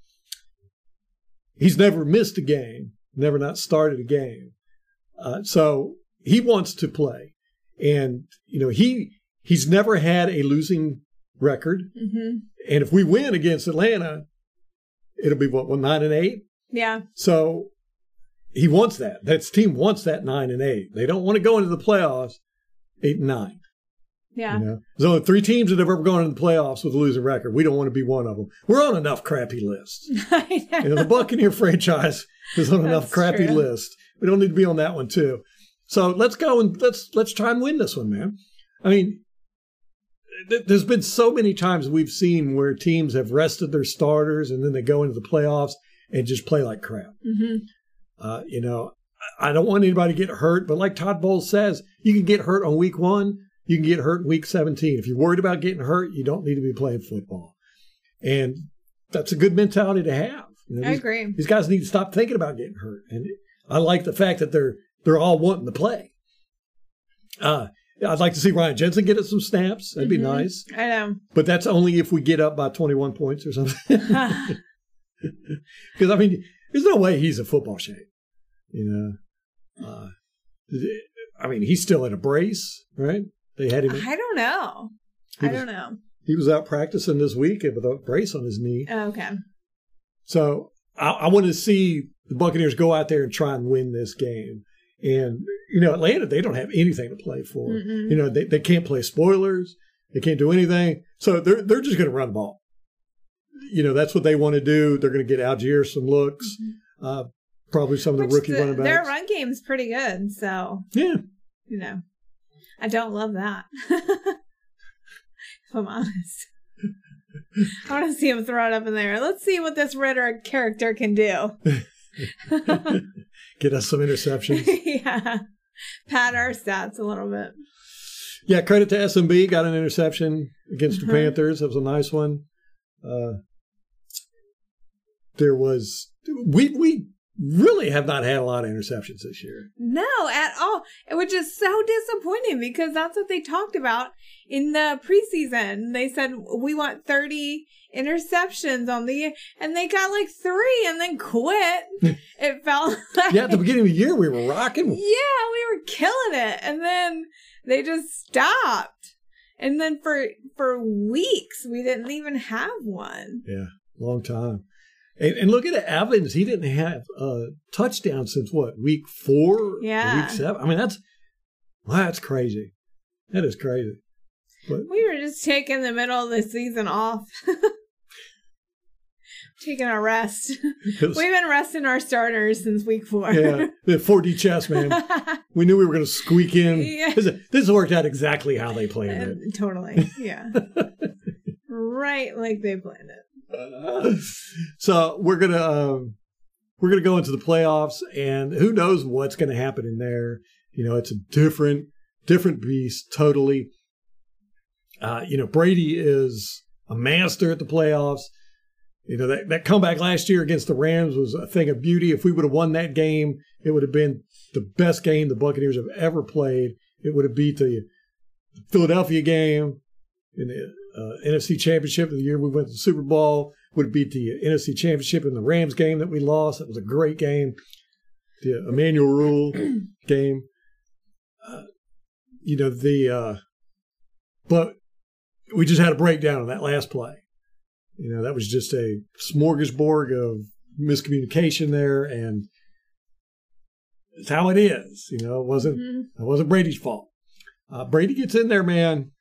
he's never missed a game, never not started a game. Uh, so he wants to play, and you know he he's never had a losing record. hmm And if we win against Atlanta, it'll be what one nine and eight. yeah, So he wants that. That team wants that nine and eight. They don't want to go into the playoffs eight and nine. yeah. You know, there's only three teams that have ever gone into the playoffs with a losing record. We don't want to be one of them. We're on enough crappy lists. You know, the Buccaneer franchise is on enough crappy true. lists. We don't need to be on that one too. So let's go and let's let's try and win this one, man. I mean, th- there's been so many times we've seen where teams have rested their starters and then they go into the playoffs and just play like crap. hmm Uh, you know, I don't want anybody to get hurt, but like Todd Bowles says, you can get hurt on week one, you can get hurt in week 17. If you're worried about getting hurt, you don't need to be playing football. And that's a good mentality to have. You know, I these- agree. these guys need to stop thinking about getting hurt. And I like the fact that they're they're all wanting to play. Uh, I'd like to see Ryan Jensen get us some snaps. That'd be Mhm. nice. I know. But that's only if we get up by 21 points or something. Because, I mean, there's no way he's in football shape. You know? Uh, I mean, he's still in a brace, right? They had him, I don't know. I was- don't know. he was out practicing this week with a brace on his knee. Oh, okay. So I, I want to see the Buccaneers go out there and try and win this game. And, you know, Atlanta, they don't have anything to play for. Mm-mm. You know, they, they can't play spoilers. They can't do anything. So they're, they're just going to run the ball. You know, that's what they want to do. They're going to get Allgeier some looks. Uh, probably some of the Mm-hmm. Which rookie the- running backs. Their run game's pretty good, so yeah. you know. I don't love that. if I'm honest. I want to see him throw it up in there. Let's see what this Ridder character can do. Get us some interceptions. yeah. Pad our stats a little bit. yeah. Credit to SMB. Got an interception against the Uh-huh. Panthers. That was a nice one. Uh, there was, we, we really have not had a lot of interceptions this year. No, at all. It was just so disappointing because that's what they talked about in the preseason. They said we want 30 interceptions on the year, and they got like three and then quit. it felt like Yeah. At the beginning of the year, we were rocking. Yeah, we were killing it, and then they just stopped. And then for for weeks, we didn't even have one. Yeah, long time. And, and look at Evans. He didn't have a touchdown since what week four? Yeah. week seven. I mean, that's that's crazy. That is crazy. But We were just taking the middle of the season off. taking a rest. was, We've been resting our starters since week four. yeah, the 4D chess man. We knew we were going to squeak in. Yeah. This, this worked out exactly how they planned it. Uh, totally. Yeah. right like they planned it. so we're gonna um, we're gonna go into the playoffs, and who knows what's gonna happen in there? You know, it's a different different beast totally. Uh, you know, Brady is a master at the playoffs. You know that that comeback last year against the Rams was a thing of beauty. If we would have won that game, it would have been the best game the Buccaneers have ever played. It would have beat the Philadelphia game in the uh, NFC Championship the year we went to the Super Bowl. Would beat the NFC Championship in the Rams game that we lost. That was a great game. The Emanuel Rule game. Uh, you know the, uh, but we just had a breakdown on that last play. You know that was just a smorgasbord of miscommunication there, and it's how it is. You know, it wasn't Mhm. it wasn't Brady's fault. Uh, Brady gets in there, man.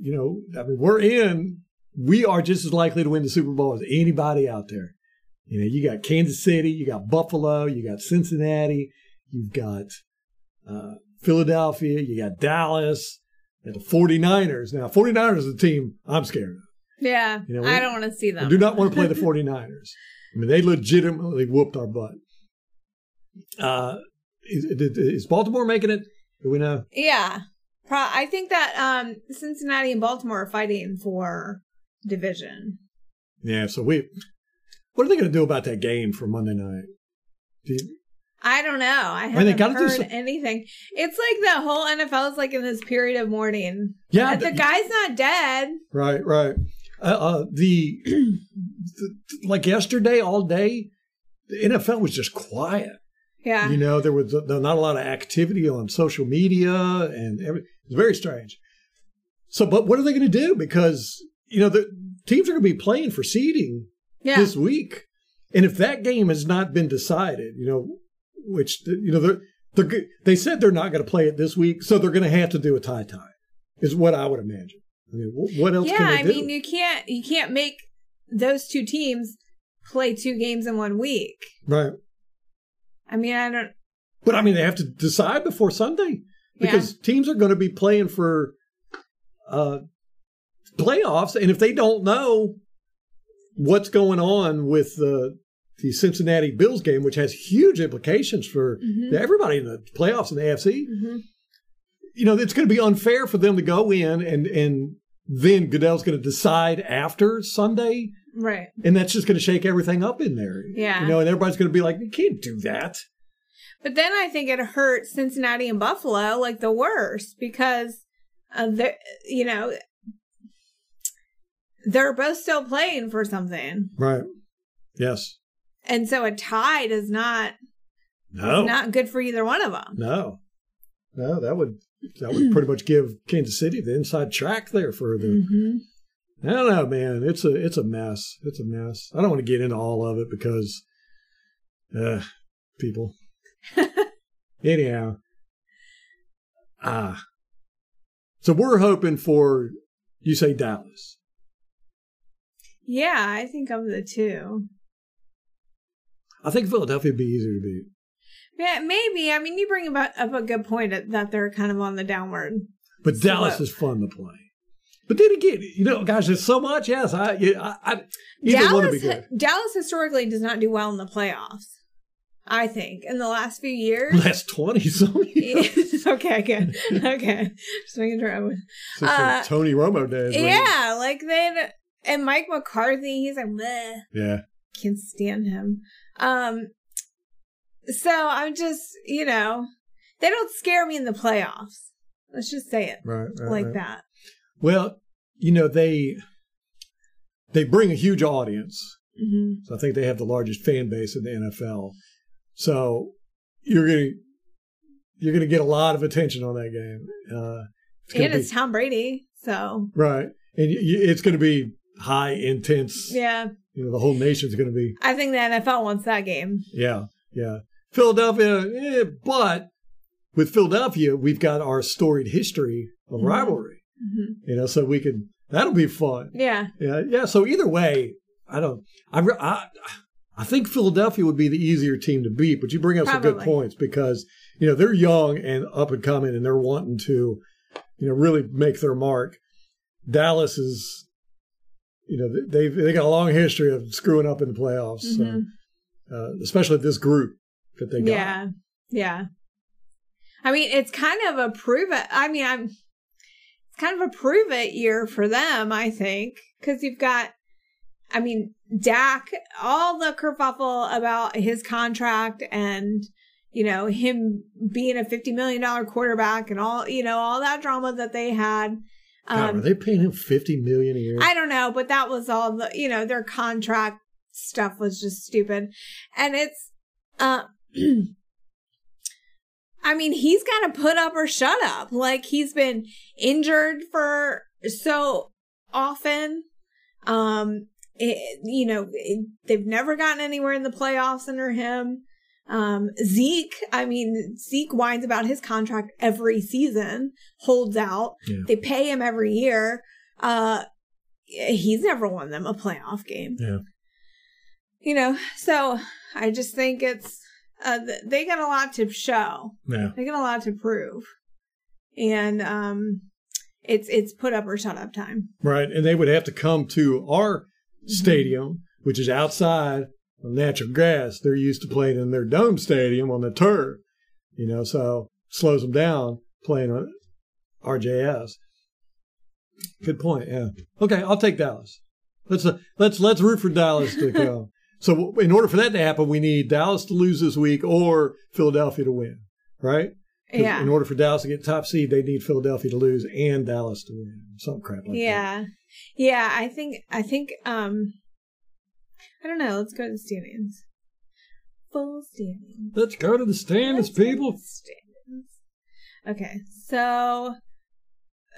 You know, I mean, we're in. We are just as likely to win the Super Bowl as anybody out there. You know, you got Kansas City, you got Buffalo, you got Cincinnati, you've got uh, Philadelphia, you got Dallas, and the 49ers. Now, 49ers is a team I'm scared of. Yeah. You know, we- I don't want to see I them. do not want to play the 49ers. I mean, they legitimately whooped our butt. Uh, is, is Baltimore making it? Do we know? Yeah. Pro- I think that um, Cincinnati and Baltimore are fighting for division. Yeah, so we. What are they going to do about that game for Monday night? Do you- I don't know. I haven't gotta do heard some- anything. It's like the whole NFL is like in this period of mourning. yeah, the th- guy's not dead. right, right. Uh, uh, the, the like yesterday, all day, the NFL was just quiet. Yeah. You know, there was uh, not a lot of activity on social media, and every, it was very strange. So, but what are they going to do? Because you know the teams are going to be playing for seeding yeah. this week. And if that game has not been decided, you know, which you know they're, they're they said they're not going to play it this week, so they're going to have to do a tie tie, is what I would imagine. I mean, what else yeah, can they I do? mean, you can't you can't make those two teams play two games in one week. right? I mean, I don't. But I mean, they have to decide before Sunday because teams are going to be playing for uh, playoffs, and if they don't know what's going on with the the Cincinnati Bills game, which has huge implications for Mhm. everybody in the playoffs in the AFC, Mhm. you know, it's going to be unfair for them to go in and and then Goodell's going to decide after Sunday, Right. and that's just going to shake everything up in there. Yeah. you know, and everybody's going to be like, you can't do that. But then I think it hurts Cincinnati and Buffalo like the worst because uh, they you know they're both still playing for something, Right. Yes. and so a tie does not No. is not good for either one of them. No. No, that would that would pretty much give Kansas City the inside track there for the Mm-hmm. I don't know, man. It's a it's a mess. It's a mess. I don't want to get into all of it because uh people. Anyhow. Ah. So we're hoping for you say Dallas. Yeah, I think of the two. I think Philadelphia would be easier to beat. Yeah, maybe. I mean, you bring about up a good point that- they're kind of on the downward. But So Dallas is fun to play. But then again, you know, guys, there's so much. Yes, I, yeah, I, I either one would be Dallas, good. Dallas historically does not do well in the playoffs. I think in the last few years. Last twenty something. okay, good. Okay, just making sure I was. Since Uh, Tony Romo days. right? Yeah, like they and Mike McCarthy. He's like, Bleh, Yeah. can't stand him. Um, so I'm just, you know, they don't scare me in the playoffs. Let's just say it Right. right like right. that. Well, you know they they bring a huge audience. hmm So I think they have the largest fan base in the NFL. So you're gonna you're gonna get a lot of attention on that game. Uh, it's And be, it's Tom Brady, so right, and y y- it's going to be high, intense. yeah, You know, the whole nation's going to be I think the NFL wants that game. yeah, yeah. Philadelphia, eh, but with Philadelphia, we've got our storied history of Mhm. rivalry. hmm You know, so we can that'll be fun. Yeah, Yeah, yeah. So either way, I don't. I I, I think Philadelphia would be the easier team to beat. But you bring up some good points because you know they're young and up and coming, and they're wanting to, you know, really make their mark. Dallas is, you know, they they got a long history of screwing up in the playoffs, Mhm. so, uh, especially this group that they got. yeah, yeah. I mean, it's kind of a prove it. I mean, I'm. It's kind of a prove it year for them, I think, because you've got. I mean, Dak, all the kerfuffle about his contract and, you know, him being a $50 million quarterback and all, you know, all that drama that they had. God, Um, are they paying him fifty million a year? I don't know, but that was all the, you know, their contract stuff was just stupid. And it's, uh, I mean, he's got to put up or shut up. Like he's been injured for so often. Um, it, you know, it, they've never gotten anywhere in the playoffs under him. Um, Zeke, I mean, Zeke whines about his contract every season, holds out. Yeah. They pay him every year. Uh, he's never won them a playoff game. Yeah. You know, so I just think it's, uh, they got a lot to show. Yeah. They got a lot to prove. And, um, it's, it's put up or shut up time. Right. And they would have to come to our stadium, which is outside on natural grass. They're used to playing in their dome stadium on the turf, you know, so slows them down playing on RJS. Good point. Yeah. Okay. I'll take Dallas. Let's, uh, let's, let's root for Dallas to go. so in order for that to happen, we need Dallas to lose this week or Philadelphia to win, right? Yeah. In order for Dallas to get top seed, they need Philadelphia to lose and Dallas to win. Some crap like that. yeah. Yeah. I think, I think, um, I don't know. Let's go to the standings. Full standings. Let's go to the standings, Let's people. standings. Okay. So,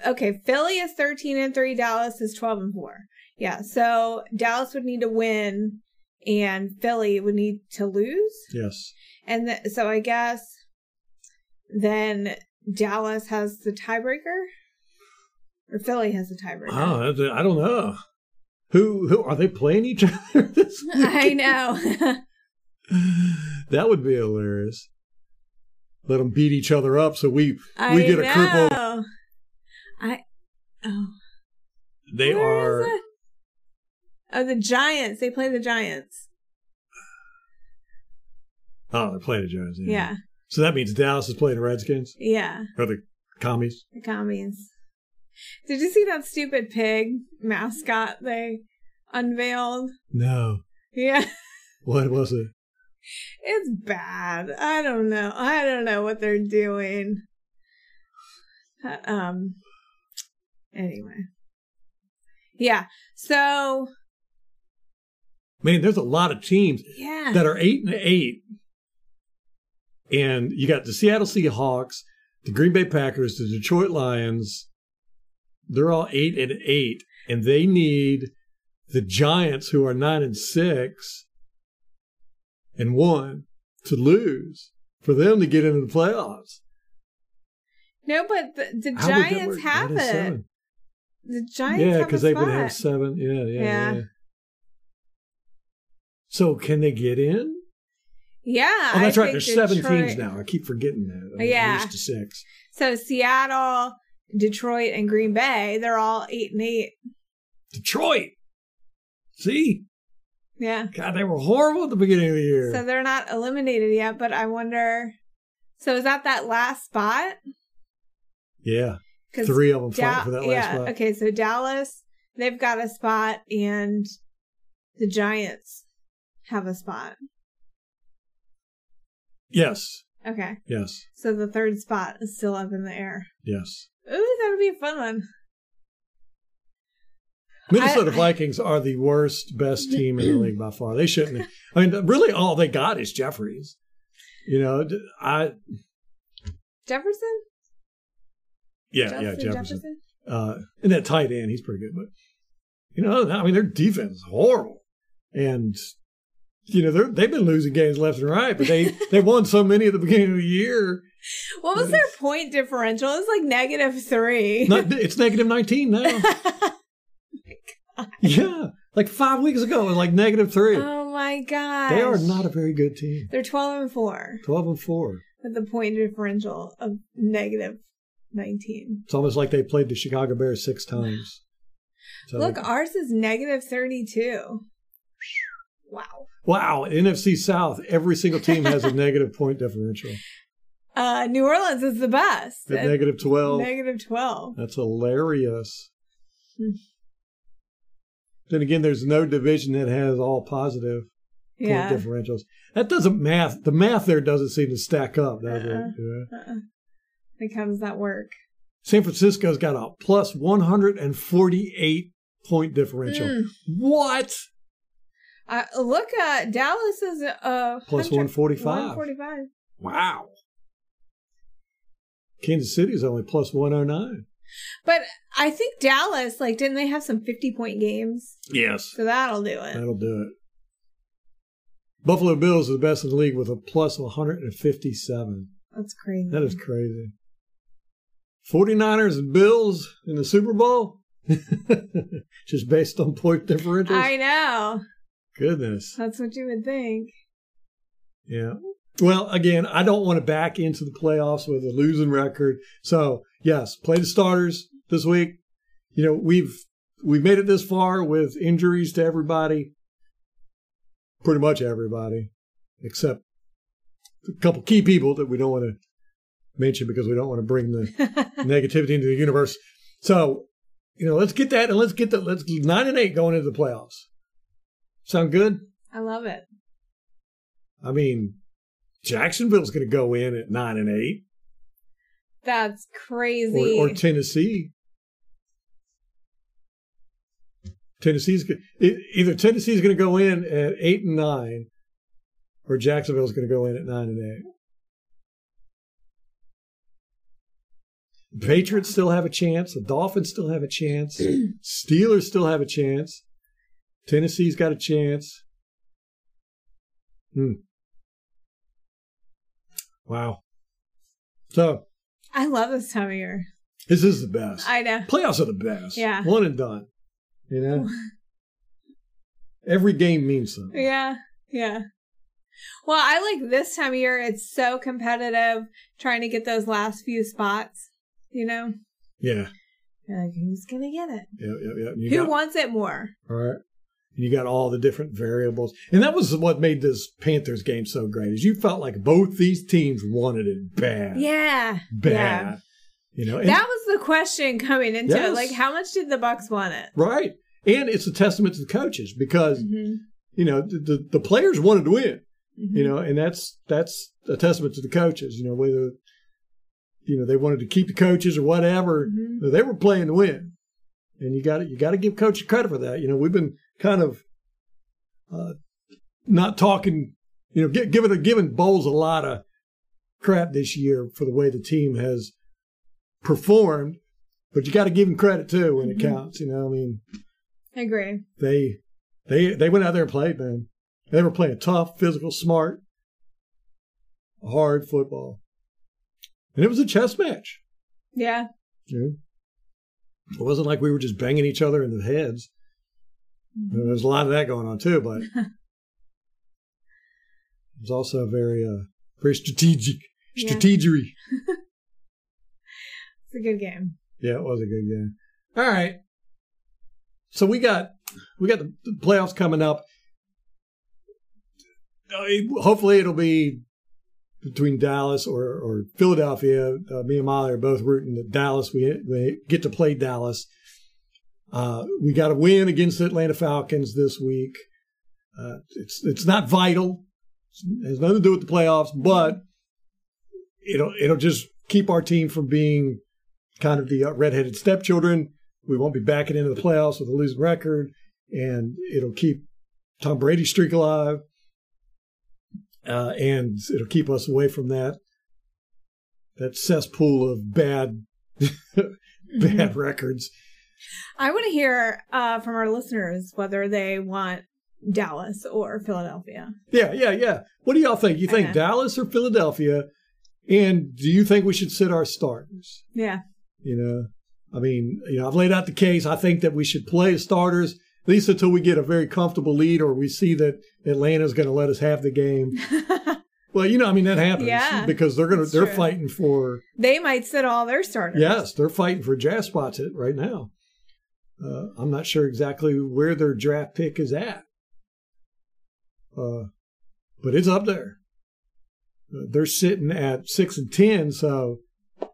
okay. Philly is 13 and 3. Dallas is 12 and 4. Yeah. So Dallas would need to win and Philly would need to lose. Yes. And th- so I guess then Dallas has the tiebreaker, or Philly has the tiebreaker. Oh, I don't know. Who who are they playing each other this week? I know. That would be hilarious. Let them beat each other up so we I we get a know. cripple. I oh, They where are? Oh, the Giants. They play the Giants. oh they're playing the Giants. Yeah, So that means Dallas is playing the Redskins yeah. or the Commies. The commies. Did you see that stupid pig mascot they unveiled? No, Yeah. what was it? It's bad. I don't know. I don't know what they're doing. Uh, Um. Anyway. Yeah. So Man, there's a lot of teams yeah. that are eight and eight. And you got the Seattle Seahawks, the Green Bay Packers, the Detroit Lions. They're all eight and eight, and they need the Giants, who are nine and six and one, to lose for them to get into the playoffs. no, but the, the How would that Giants have it. seven. The Giants Yeah, because they would have seven. Yeah, yeah, Yeah. yeah. So can they get in? Yeah. Oh, that's I right. There's seven teams now. I keep forgetting that. I'm Yeah. used to six. So Seattle, Detroit, and Green Bay, they're all eight and eight. Detroit. See, Yeah. God, they were horrible at the beginning of the year. So they're not eliminated yet, but I wonder. So is that that last spot? yeah, three of them Da- fighting for that last yeah. spot. Okay. So Dallas, they've got a spot, and the Giants have a spot. Yes, Okay. yes, So the third spot is still up in the air. yes. Ooh, that would be a fun one. Minnesota I- Vikings are the worst, best team in the league by far. They shouldn't. I mean, really, all they got is Jeffries. You know, I Jefferson? yeah, yeah, Justin Jefferson. Uh, and that tight end, he's pretty good. But you know, I mean, their defense is horrible, and you know they're they've been losing games left and right. But they they won so many at the beginning of the year. What was their point differential? It was like negative three. Not, it's negative nineteen now. Oh yeah, like five weeks ago, it was like negative three. oh my god. they are not a very good team. They're 12 and 4 Twelve and four. with a point differential of negative 19. It's almost like they played the Chicago Bears six times. So Look, ours is negative 32. Wow. wow, NFC South, every single team has a negative point differential. Uh, New Orleans is the best. At at negative 12. negative 12. That's hilarious. Hmm. Then again, there's no division that has all positive Yeah. point differentials. That doesn't math. The math there doesn't seem to stack up, does Uh-uh. it? Yeah. Uh-uh. Like, how does that work? San Francisco's got a plus 148 point differential. Mm. What? Uh, look, uh, Dallas is uh, Plus 145. 145. Wow. Kansas City is only plus 109. But I think Dallas, like, didn't they have some 50 point games? Yes. So that'll do it. That'll do it. Buffalo Bills are the best in the league with a plus 157. That's crazy. That is crazy. 49ers and Bills in the Super Bowl? Just based on point differentials? I know. Goodness. That's what you would think. Yeah. Well, again, I don't want to back into the playoffs with a losing record. So, yes, play the starters this week. You know, we've we've made it this far with injuries to everybody. Pretty much everybody, except a couple key people that we don't want to mention because we don't want to bring the negativity into the universe. So, you know, let's get that and let's get the let's nine and eight going into the playoffs. Sound good? I love it. I mean, Jacksonville's going to go in at nine and eight, That's crazy. or, or Tennessee. Tennessee's go- either Tennessee's going to go in at eight and nine, or Jacksonville's going to go in at nine and eight. The Patriots still have a chance. The Dolphins still have a chance. Steelers still have a chance. Tennessee's got a chance. Hmm. Wow. So I love this time of year. this is the best. I know. Playoffs are the best. Yeah. One and done. You know? Every game means something. Yeah. Yeah. Well, I like this time of year. It's so competitive trying to get those last few spots. You know? Yeah. You're like, who's going to get it? Yeah, yeah, yeah. You Who got, wants it more? all right. You got all the different variables. And that was what made this Panthers game so great. Is you felt like both these teams wanted it bad. Yeah. Bad. Yeah. You know, and- That was the question coming into it. Like, how much did the Bucks want it? right. And it's a testament to the coaches because Mhm. you know the, the, players wanted to win. you know, and that's that's a testament to the coaches. You know, whether you know they wanted to keep the coaches or whatever, Mhm. they were playing to win, and you got to you got to give coaches credit for that. You know, we've been kind of uh, not talking, you know, gi- giving giving Bowles a lot of crap this year for the way the team has performed, but you got to give him credit too when it Mhm. counts. You know, I mean, I agree. they they they went out there and played, man. They were playing tough, physical, smart, hard football, and it was a chess match. Yeah. You know? It wasn't like we were just banging each other in the heads. There's a lot of that going on too, but it was also very uh very strategic Yeah. strategery. It's a good game. Yeah, it was a good game. All right. So we got we got the the playoffs coming up. Uh, Hopefully, it'll be between Dallas or, or Philadelphia. Uh, me and Molly are both rooting that Dallas. We, we get to play Dallas. Uh, we got to win against the Atlanta Falcons this week. Uh, it's it's not vital. It has nothing to do with the playoffs, but it'll it'll just keep our team from being kind of the uh, redheaded stepchildren. We won't be backing into the playoffs with a losing record, and it'll keep Tom Brady's streak alive, uh, and it'll keep us away from that that cesspool of bad bad records. I want to hear uh, from our listeners whether they want Dallas or Philadelphia. Yeah, yeah, yeah. What do y'all think? You think Okay. Dallas or Philadelphia? And do you think we should sit our starters? Yeah. You know, I mean, you know, I've laid out the case. I think that we should play starters at least until we get a very comfortable lead, or we see that Atlanta's going to let us have the game. Well, you know, I mean, that happens Yeah, because they're going to they're true. fighting for they might sit all their starters. yes, they're fighting for draft spots right now. Uh, I'm not sure exactly where their draft pick is at, uh, but it's up there. Uh, they're sitting at six and ten, so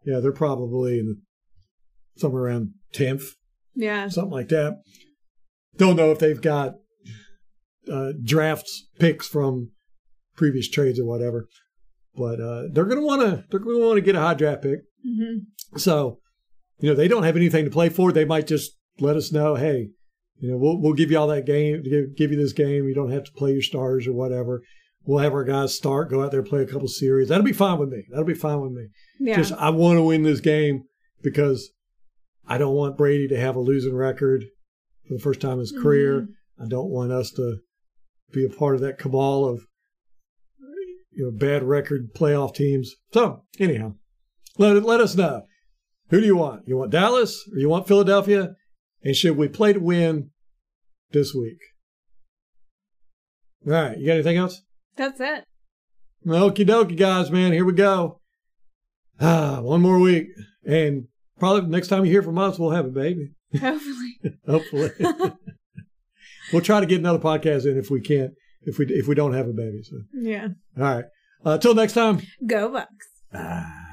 yeah, they're probably in somewhere around tenth, Yeah. something like that. Don't know if they've got uh, drafts picks from previous trades or whatever, but uh, they're going to want to they're to want to get a high draft pick. hmm So, you know, they don't have anything to play for. They might just let us know, hey, you know, we'll we'll give you all that game, give, give you this game. You don't have to play your stars or whatever. We'll have our guys start, go out there, play a couple series. That'll be fine with me. That'll be fine with me. Yeah. Just I want to win this game because I don't want Brady to have a losing record for the first time in his mm-hmm. career. I don't want us to be a part of that cabal of you know bad record playoff teams. So anyhow, let let us know. Who do you want? You want Dallas or you want Philadelphia? And should we play to win this week? All right, you got anything else? That's it. Okie dokie, guys, man. Here we go. Ah, one more week. And probably next time you hear from us, we'll have a baby. Hopefully. Hopefully. we'll try to get another podcast in if we can't, if we if we don't have a baby. So Yeah. all right. Uh, till next time. Go Bucks. Ah.